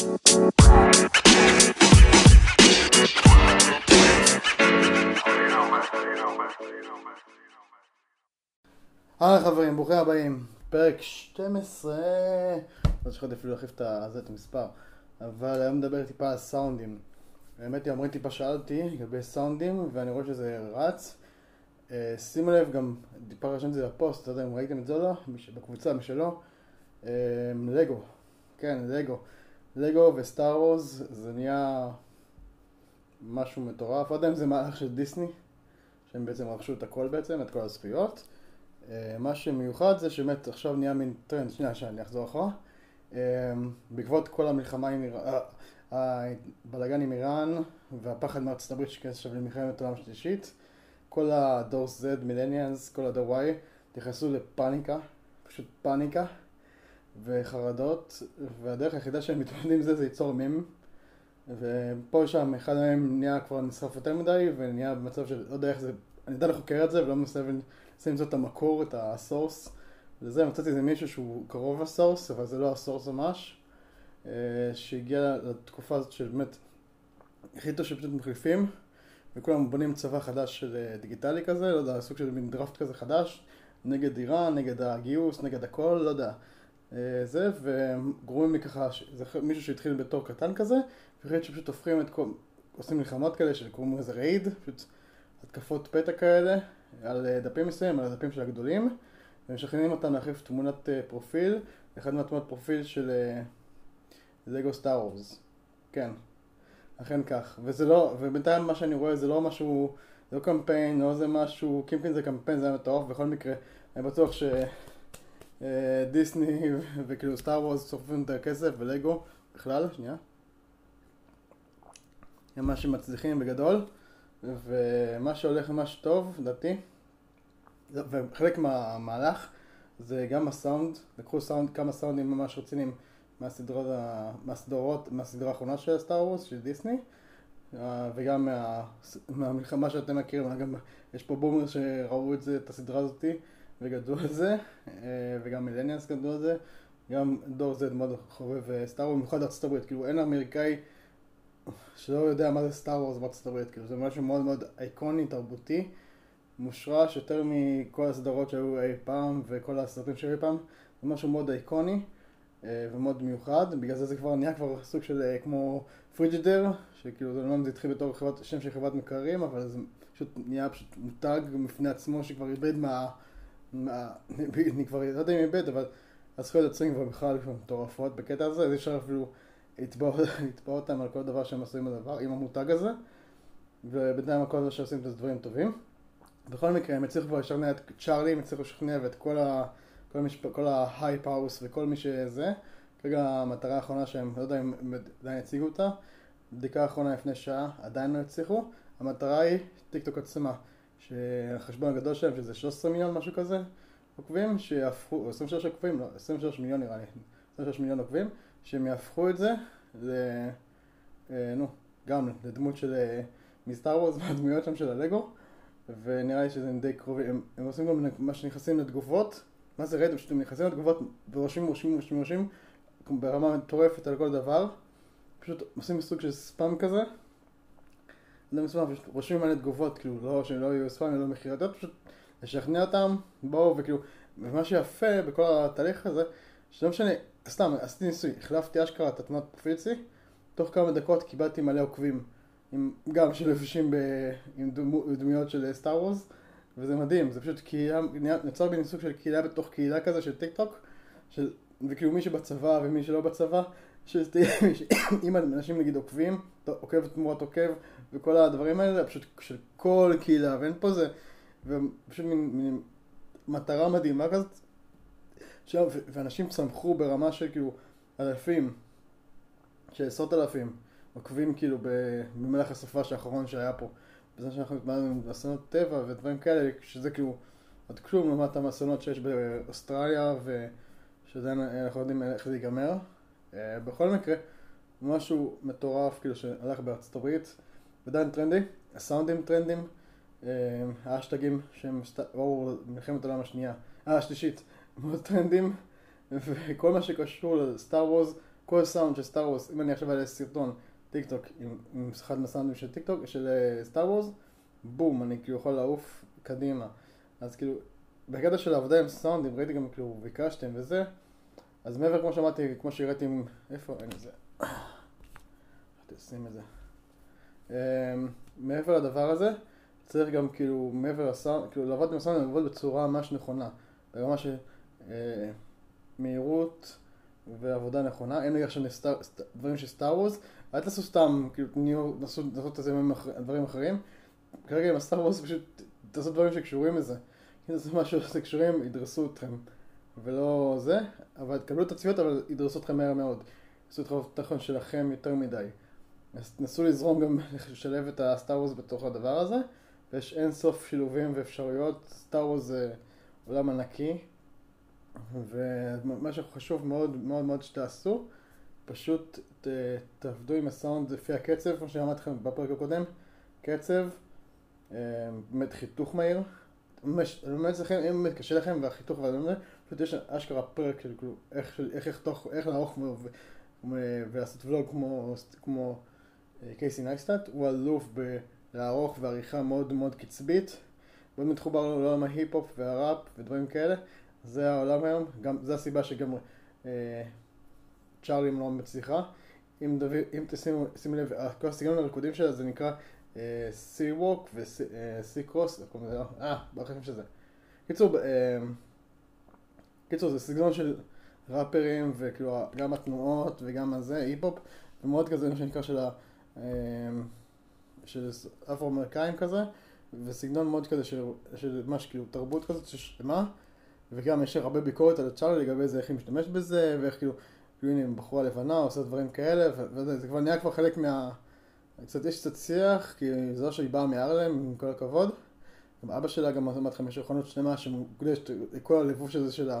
היי חברים, ברוכים הבאים. פרק 12, לא זוכר אפילו להחליף את את המספר, אבל היום נדבר טיפה על סאונדים. האמת היא, עמרי טיפה שאלתי לגבי סאונדים, ואני רואה שזה רץ. אה, שימו לב, גם טיפה רשמתי את זה בפוסט, לא יודע אם ראיתם את זה או לא, בקבוצה, מי שלא. אה, לגו, כן, לגו. לגו וסטאר וורז, זה נהיה משהו מטורף. לא יודע אם זה מהלך של דיסני, שהם בעצם רכשו את הכל בעצם, את כל הזכויות. אה, מה שמיוחד זה שבאמת עכשיו נהיה מין טרנד, שנייה שאני אחזור אחורה. אה, בעקבות כל המלחמה עם איראן, הבלאגן עם איראן והפחד מארצות הברית שכנס עכשיו למלחמת עולם שלישית, כל הדור Z, מילניאנס, כל הדור Y, התייחסו לפאניקה, פשוט פאניקה וחרדות, והדרך היחידה שהם מתמודדים עם זה זה ליצור מים. ופה ושם אחד מהם נהיה כבר נשרף יותר מדי ונהיה במצב של לא יודע איך זה, אני יודע לחוקר את זה ולא מנסה למצוא את המקור, את הסורס. לזה מצאתי איזה מישהו שהוא קרוב לסורס, אבל זה לא הסורס ממש. אה, שהגיע לתקופה הזאת שבאמת החליטו שפשוט מחליפים וכולם בונים צבא חדש של אה, דיגיטלי כזה, לא יודע, סוג של מין דראפט כזה חדש נגד איראן, נגד הגיוס, נגד הכל, לא יודע. אה, זה, וגורמים לי ככה, זה מישהו שהתחיל בתור קטן כזה, והחליט שפשוט הופכים את כל, עושים מלחמות כאלה שקוראים לזה raid, פשוט התקפות פתע כאלה, על אה, דפים מסוימים, על הדפים של הגדולים, ומשכנעים אותם להחליף תמונת אה, פרופיל, אחד מהתמונת פרופיל של לגו סטאר וורס. כן, אכן כך. וזה לא, ובינתיים מה שאני רואה זה לא משהו, זה לא קמפיין, לא זה משהו, קימפין זה קמפיין, זה היה מטורף, בכל מקרה, אני בטוח ש... דיסני וכאילו סטאר וורס צורפים את הכסף ולגו בכלל, שנייה. הם מה שמצליחים בגדול, ומה שהולך ממש טוב, לדעתי, וחלק מהמהלך זה גם הסאונד, לקחו סאונד, כמה סאונדים ממש רציניים מהסדרות, מהסדרות, מהסדרה האחרונה של Star Wars, של דיסני, אה, וגם מה, מהמלחמה שאתם מכירים, גם יש פה boomers שראו את זה, את הסדרה הזאתי, וגדלו על זה, אה, וגם millennials גדלו על זה, גם דור Z מאוד חובב אה, Star Wars, במיוחד ארצות הברית, כאילו אין אמריקאי שלא יודע מה זה Star Wars בארצות הברית, כאילו זה משהו מאוד מאוד אייקוני, תרבותי, מושרש יותר מכל הסדרות שהיו אי פעם וכל הסרטים שהיו אי פעם, זה משהו מאוד אייקוני אה, ומאוד מיוחד, בגלל זה זה כבר נהיה כבר סוג של אה, כמו פריג'ידר, שכאילו זה אומנם זה התחיל בתור חברת, שם של חברת מקררים, אבל זה פשוט נהיה פשוט מותג בפני עצמו שכבר איבד מה... אני כבר לא יודע אם איבד, אבל הזכויות יוצרים כבר בכלל מטורפות בקטע הזה, אז אי אפשר אפילו לתבוע אותם על כל דבר שהם עושים בדבר, עם המותג הזה, ובינתיים כל דבר שעושים זה דברים טובים. בכל מקרה, הם הצליחו כבר לשכנע את צ'ארלי, הם הצליחו לשכנע ואת כל ה... כל, המשפ... כל ה Hype House וכל מי שזה. כרגע המטרה האחרונה שהם, לא יודע אם עדיין הציגו אותה, בדיקה האחרונה לפני שעה, עדיין לא הצליחו. המטרה היא טיק טוק עצמה, שהחשבון הגדול שלהם, שזה 13 מיליון משהו כזה, עוקבים, שיהפכו, או 23 עוקבים, לא, 23 מיליון נראה לי, 23 מיליון עוקבים, שהם יהפכו את זה ל... אה, נו, גם לדמות של אה, מסטאר וורס והדמויות שם של הלגו, ונראה לי שזה די קרובי, הם, הם עושים גם מה שנכנסים לתגובות, מה זה? פשוט הם נכנסים לתגובות ורושמים, רושמים, רושמים, רושמים, ברמה מטורפת על כל דבר, פשוט עושים סוג של ספאם כזה, לא ספאם, פשוט רושמים מלא תגובות, כאילו, לא שהם לא יהיו ספאם, לא מכירתיות, פשוט לשכנע אותם, בואו, וכאילו, ומה שיפה בכל התהליך הזה, שלא משנה, סתם, עשיתי ניסוי, החלפתי אשכרה את התמונת פרופיל תוך כמה דקות קיבלתי מלא עוקבים, עם, גם שלבושים ב, עם דמו, דמויות של Star Wars, וזה מדהים, זה פשוט קהילה, נוצר בי סוג של קהילה בתוך קהילה כזה של טיק טוק, של, וכאילו מי שבצבא ומי שלא בצבא, שאם אנשים נגיד עוקבים, עוקב תמורת עוקב, וכל הדברים האלה, פשוט של כל קהילה, ואין פה זה, ופשוט מין, מין מטרה מדהימה כזאת, עכשיו, ואנשים צמחו ברמה של כאילו אלפים, של עשרות אלפים, עוקבים כאילו במהלך הסופש האחרון שהיה פה. בזה שאנחנו התמודדנו עם אסונות טבע ודברים כאלה, שזה כאילו עוד כלום לעומת האסונות שיש באוסטרליה, ושזה אנחנו יודעים איך זה ייגמר. בכל מקרה, משהו מטורף כאילו שהלך בארצות הברית, עדיין טרנדי, הסאונדים טרנדים, האשטגים שהם ראו מלחמת העולם השנייה, אה השלישית, מאוד טרנדים, וכל מה שקשור ל Star Wars, כל סאונד של Star Wars, אם אני עכשיו אעלה סרטון טיק טוק עם, עם אחד מהסאונדים של טיק טוק, של Star Wars, בום, אני כאילו יכול לעוף קדימה. אז כאילו, בקטע של העבודה עם סאונדים, ראיתי גם כאילו, ביקשתם וזה, אז מעבר כמו שאמרתי, כמו שהראיתי איפה, אין את זה, תשים את זה. אמ, מעבר לדבר הזה, צריך גם כאילו, מעבר לסאונד, כאילו לעבוד עם הסאונד, לעבוד בצורה ממש נכונה. ברמה של אה, מהירות ועבודה נכונה. אין לי עכשיו דברים של סטאר וורס, אל תעשו סתם, כאילו, תניעו, לעשות את זה עם דברים אחרים. כרגע עם הסטאר וורס פשוט תעשו דברים שקשורים לזה. אם זה משהו שקשורים, ידרסו אתכם. ולא זה, אבל תקבלו את הצביעות, אבל ידרסו אתכם מהר מאוד. יעשו את התוכן שלכם יותר מדי. אז תנסו לזרום גם, לשלב את הסטאר וורס בתוך הדבר הזה. ויש אין סוף שילובים ואפשרויות. סטאר וורס זה עולם ענקי. ומה שחשוב מאוד מאוד מאוד שתעשו, פשוט ת, תעבדו עם הסאונד לפי הקצב, כמו שאמרתי לכם בפרק הקודם, קצב, אה, באמת חיתוך מהיר. באמת לכם, אם קשה לכם והחיתוך והדברים האלה, פשוט יש אשכרה פרק של כאילו איך, איך, איך, לערוך ולעשות ולוג כמו, אה, קייסי נייסטאט, הוא אלוף בלערוך ועריכה מאוד מאוד קצבית, מאוד מחובר לעולם ההיפ-הופ והראפ ודברים כאלה. זה העולם היום, זה הסיבה שגם אה, צ'ארלי לא מצליחה. אם תשימו לב, כל הסגנון הריקודים שלה זה נקרא סי ווק וסי קרוס, אה, בחיים שזה. קיצור, אה, קיצור זה סגנון של ראפרים וכאילו גם התנועות וגם הזה, היפ-הופ, ומאוד כזה מה שנקרא של ה... אה, של אפרו-אמריקאים כזה, וסגנון מאוד כזה של, של ממש כאילו תרבות כזאת שלמה. וגם יש הרבה ביקורת על צ'ארלי לגבי זה, איך היא משתמשת בזה, ואיך כאילו, כאילו הנה בחורה לבנה עושה דברים כאלה, וזה כבר נהיה כבר חלק מה... קצת יש קצת שיח, כי זו לא שהיא באה מארלם, עם כל הכבוד. גם אבא שלה גם אמרתי לכם, יש חנות שלמה שמוקדשת לכל הלבוש הזה שלה,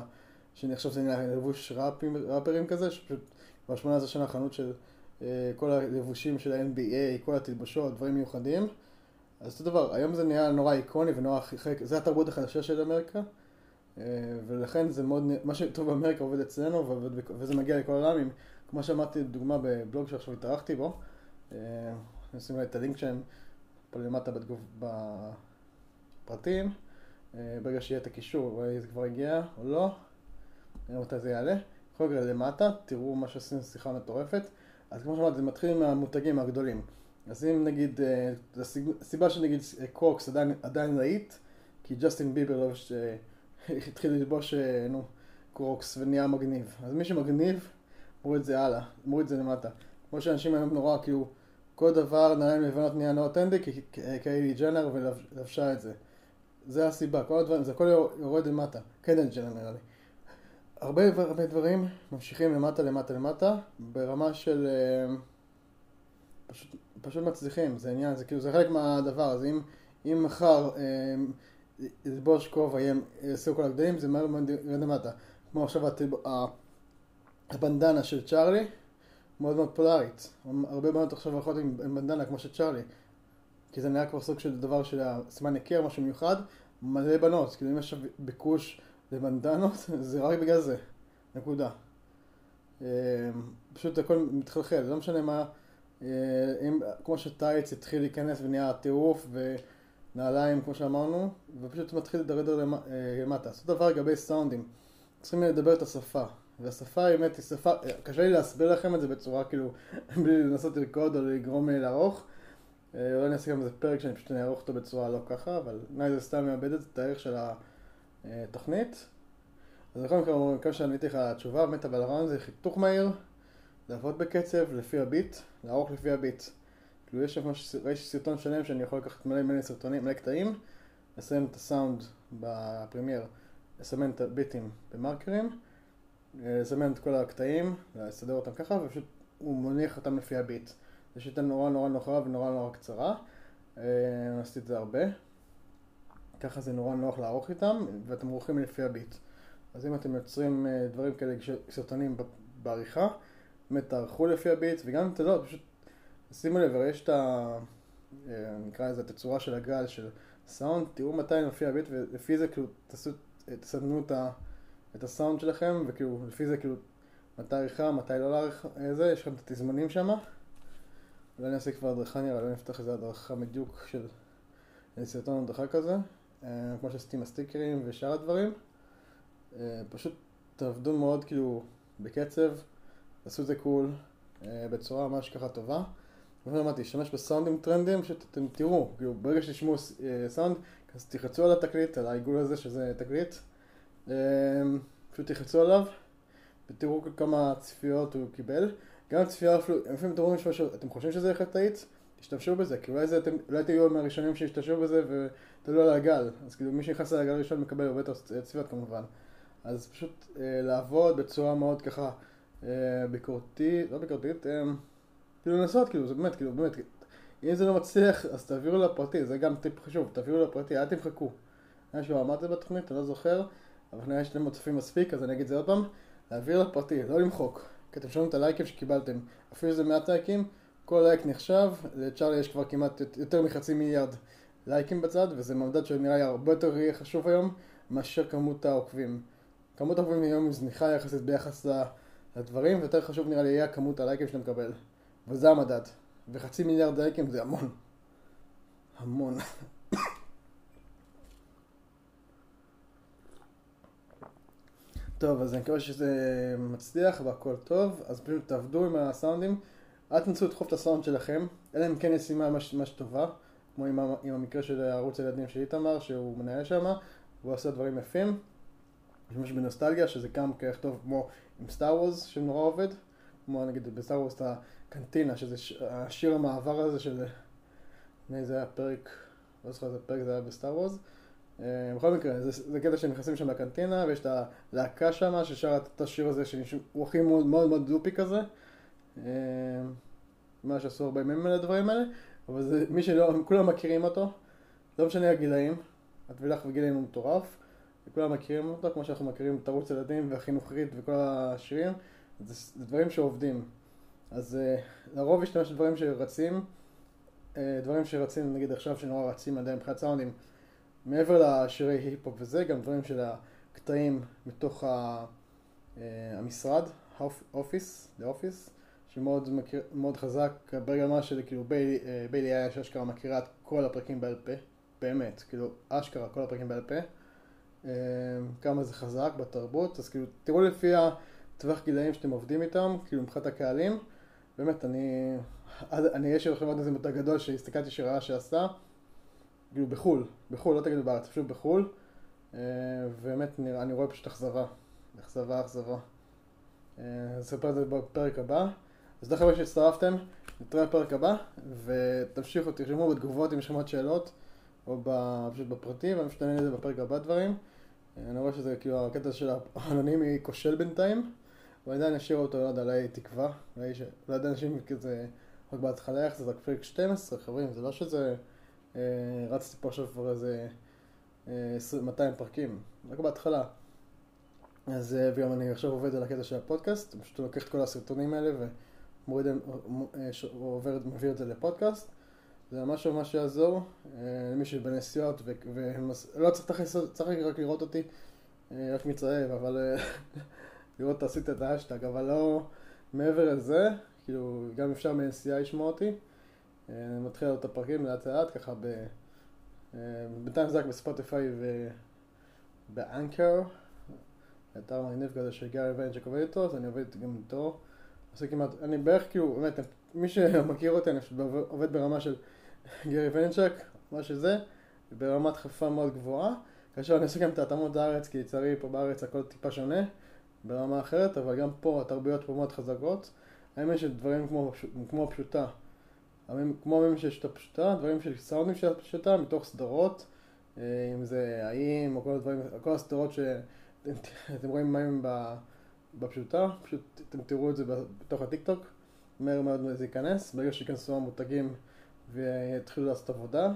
שאני חושב שזה נהיה לבוש ראפים, ראפרים כזה, שפשוט כבר 18 שנה חנות של אה, כל הלבושים של ה-NBA, כל התלבושות, דברים מיוחדים. אז אותו דבר, היום זה נהיה נורא איקוני ונורא חלק, זה התרבות החדשה של אמריקה. אה, ולכן זה מאוד, מה שטוב באמריקה עובד אצלנו וזה מגיע לכל העולם, כמו שאמרתי, דוגמה בבלוג שעכשיו התארחתי בו, אה, אני אשים את הלינק שלהם פה למטה בתגוב, בפרטים, אה, ברגע שיהיה את הקישור, אולי זה כבר הגיע או לא, נראה מתי זה יעלה, יכול להיות למטה, תראו מה שעשינו שיחה מטורפת, אז כמו שאמרתי, זה מתחיל מהמותגים הגדולים, אז אם נגיד, הסיבה שנגיד קוקס עדיין, עדיין להיט, כי ג'סטין ביבר לא ש... התחיל ללבוש, אה, נו, קרוקס ונהיה מגניב. אז מי שמגניב, מוריד את זה הלאה, מוריד את זה למטה. כמו שאנשים היום נורא, כאילו, כל דבר נעליים לבנות נהיה לא אותנטי, כי קיילי ג'נר ולבשה את זה. זה הסיבה, כל הדברים, זה הכל יורד למטה. קיילי ג'נר נראה לי. הרבה, הרבה דברים ממשיכים למטה, למטה, למטה, ברמה של... אה, פשוט, פשוט מצליחים, זה עניין, זה כאילו, זה חלק מהדבר, אז אם, אם מחר אה, ללבוש כובע, יעשו כל הגדלים, זה מהר מאוד ירד למטה. כמו עכשיו הבנדנה של צ'ארלי, מאוד מאוד פולארית. הרבה בנות עכשיו הולכות עם בנדנה כמו של צ'ארלי. כי זה נראה כבר סוג של דבר של סימן היכר, משהו מיוחד. מלא בנות, כאילו אם יש ביקוש לבנדנות, זה רק בגלל זה. נקודה. אמ, פשוט הכל מתחלחל, לא משנה מה, אה, אם, כמו שטייץ התחיל להיכנס ונהיה טירוף ו... נעליים כמו שאמרנו, ופשוט מתחיל לדרדר אה, למטה. לעשות דבר לגבי סאונדים. צריכים לדבר את השפה. והשפה האמת היא שפה, אה, קשה לי להסביר לכם את זה בצורה כאילו, בלי לנסות לרקוד או לגרום לערוך. אה, אולי אני אעשה גם איזה פרק שאני פשוט אערוך אותו בצורה לא ככה, אבל אולי זה סתם מאבד את הערך של התוכנית. אז בכל מקרה, אני מקווה שעניתי לך על התשובה, באמת, אבל הרעיון זה חיתוך מהיר, לעבוד בקצב לפי הביט, לערוך לפי הביט. כאילו יש ממש, סרטון שלם שאני יכול לקחת מלא מלא סרטונים, מלא קטעים, לסיים את הסאונד בפרמייר, לסמן את הביטים במרקרים, לסמן את כל הקטעים, לסדר אותם ככה, ופשוט הוא מוניח אותם לפי הביט. זה שיטה נורא נורא נוחה ונורא נורא קצרה, אה, עשיתי את זה הרבה. ככה זה נורא נוח לערוך איתם, ואתם עורכים לפי הביט. אז אם אתם יוצרים אה, דברים כאלה, סרטונים בעריכה, באמת תערכו לפי הביט, וגם אם אתם לא, פשוט שימו לב, הרי יש את ה... אה, נקרא לזה התצורה של הגל של סאונד, תראו מתי מופיע הביט ולפי זה כאילו תסדנו את, ה... את הסאונד שלכם וכאילו לפי זה כאילו מתי עריכה, מתי לא לעריכה, אה, זה, יש לכם את התזמונים שם. אולי אני אעשה כבר הדרכה נראה, אולי נפתח איזה הדרכה בדיוק של סרטון הדרכה כזה, אה, כמו שעשיתי עם הסטיקרים ושאר הדברים. אה, פשוט תעבדו מאוד כאילו בקצב, תעשו את זה קול, בצורה ממש ככה טובה. כמו שאמרתי, להשתמש בסאונדים טרנדים, שאתם תראו, כאילו ברגע שתשמעו סאונד, אז תחצו על התקליט, על העיגול הזה שזה תקליט, פשוט תחצו עליו. ותראו כמה צפיות הוא קיבל. גם צפייה אפילו, לפעמים אתם רואים משהו, אתם חושבים שזה יכול טעית? תשתמשו בזה, כי אולי, אתם, אולי תהיו מהראשונים שישתמשו בזה ותלו על הגל. אז כאילו מי שנכנס לגל הראשון מקבל הרבה יותר צפיות כמובן. אז פשוט אה, לעבוד בצורה מאוד ככה אה, ביקורתית, לא ביקורתית, אה, כאילו לנסות, כאילו זה באמת, כאילו באמת, אם זה לא מצליח אז תעבירו לפרטי, זה גם טיפ חשוב, תעבירו לפרטי, אל תמחקו. אני כבר אמרתי בתוכנית, אני לא זוכר, אבל נראה שאתם מוצפים מספיק, אז אני אגיד את זה עוד פעם. להעביר לפרטי, לא למחוק. כי אתם שומעים את הלייקים שקיבלתם. אפילו שזה מעט לייקים, כל לייק נחשב, לצ'ארלי יש כבר כמעט יותר מחצי מיליארד לייקים בצד, וזה מדד שנראה לי הרבה יותר חשוב היום, מאשר כמות העוקבים. כמות העוקבים היום היא זניחה יחסית ביחס לדברים, ויותר חשוב נראה לי יהיה כמות הלייקים שאתה מקבל. וזה המדד. וחצי מיליארד לייקים זה המון. המון. טוב, אז אני מקווה שזה מצליח והכל טוב, אז פשוט תעבדו עם הסאונדים, אל תנסו לדחוף את הסאונד שלכם, אלא אם כן יש סימה ממש ממש טובה, כמו עם, עם המקרה של ערוץ הילדים של איתמר, שהוא מנהל שם, והוא עושה דברים יפים. משהו בנוסטלגיה, שזה גם כאיך טוב כמו עם סטאר וורז, שנורא עובד, כמו נגיד בסטאר וורז את הקנטינה, שזה השיר המעבר הזה של... זה היה פרק, לא זוכר איזה פרק זה היה בסטאר וורז. אה, בכל מקרה, זה, זה קטע שנכנסים שם לקנטינה, ויש את הלהקה שם, ששרה את השיר הזה, שהוא הכי מאוד מאוד מאוד דופי כזה. אה, מה שעשו הרבה ימים על הדברים האלה, אבל זה מי שלא, כולם מכירים אותו, לא משנה הגילאים, הטבילח וגילאים הוא מטורף, וכולם מכירים אותו, כמו שאנחנו מכירים את ערוץ ילדים והחינוכית וכל השירים, זה, זה דברים שעובדים. אז uh, לרוב יש דברים שרצים, אה, דברים שרצים נגיד עכשיו שנורא רצים עדיין מבחינת סאונדים. מעבר לשירי היפ-הופ וזה, גם דברים של הקטעים מתוך ה, אה, המשרד, Office, The Office, שמאוד מכיר, מאוד חזק, ברגע מה של כאילו בילי, אה, בילי אייליש אשכרה מכירה את כל הפרקים בעל פה, באמת, כאילו אשכרה כל הפרקים בעל פה, אה, כמה זה חזק בתרבות, אז כאילו תראו לפי הטווח גילאים שאתם עובדים איתם, כאילו מבחינת הקהלים, באמת אני, אני יש לי חברת נזים יותר גדול שהסתכלתי שראה שעשה כאילו בחו"ל, בחו"ל, לא תגידו בארץ, פשוט בחו"ל, אה, ובאמת אני רואה פשוט אכזבה, אכזבה, אכזבה. אה, אספר את זה בפרק הבא. אז תודה רבה שהצטרפתם, נתראה בפרק הבא, ותמשיכו, תרשמו בתגובות אם יש לכם עוד שאלות, או פשוט בפרטים, ואני פשוט אענה לזה בפרק הבא דברים. אה, אני רואה שזה כאילו הקטע של האנונימי כושל בינתיים, אבל עדיין אשאיר אותו, לא יודע, אולי תקווה, אולי אנשים כזה, רק בהתחלה איך זה רק פרק 12, חברים, זה לא שזה... אה, רצתי פה עכשיו כבר איזה 200 אה, פרקים, רק בהתחלה. אז אה, ויום אני עכשיו עובד על הקטע של הפודקאסט, פשוט לוקח את כל הסרטונים האלה ומוריד, מביא את זה לפודקאסט. זה ממש ממש יעזור למי שבנסיעות ולא צריך צריך רק לראות אותי, רק מתרעב, אבל לראות עשית את האשטג, אבל לא מעבר לזה, כאילו גם אפשר בנסיעה לשמוע אותי. אני מתחיל את הפרקים לאט לאט, ככה ב... אה, בינתיים זה רק בספוטיפיי ובאנקר, אתר מגניב כזה של גארי ויינצ'ק עובד איתו, אז אני עובד גם איתו. עושה כמעט, אני בערך כאילו, באמת, מי שמכיר אותי, אני עובד ברמה של גארי ויינצ'ק, מה שזה, ברמת חפה מאוד גבוהה. כאשר אני עושה גם את ההתאמות לארץ, כי לצערי פה בארץ הכל טיפה שונה, ברמה אחרת, אבל גם פה התרבויות פה מאוד חזקות. האמת שדברים כמו, כמו פשוטה. כמו ממים של שיטה פשוטה, דברים של סאונדים של פשוטה מתוך סדרות, אה, אם זה האם או כל הדברים, כל הסדרות שאתם רואים מים בפשוטה, פשוט אתם תראו את זה בתוך הטיק טוק, מהר מאוד זה ייכנס, ברגע שייכנסו המותגים ויתחילו לעשות עבודה.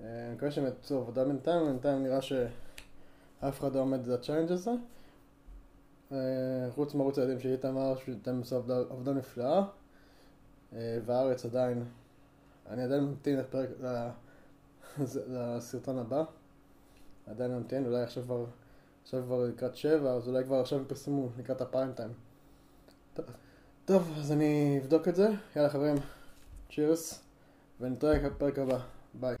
אה, אני מקווה שהם יעשו עבודה בינתיים, בינתיים נראה שאף אחד לא עומד לצ'אלנג' הזה. אה, חוץ מערוץ הילדים של איתמר, שאתם עושים עבודה נפלאה. אה, והארץ עדיין, אני עדיין ממתין לפרק, לסרטון הבא, עדיין ממתין, אולי עכשיו כבר, עכשיו כבר לקראת שבע, אז אולי כבר עכשיו יפרסמו לקראת הפריים טיים. טוב, אז אני אבדוק את זה. יאללה חברים, צ'ירס, ונתראה בפרק הבא. ביי.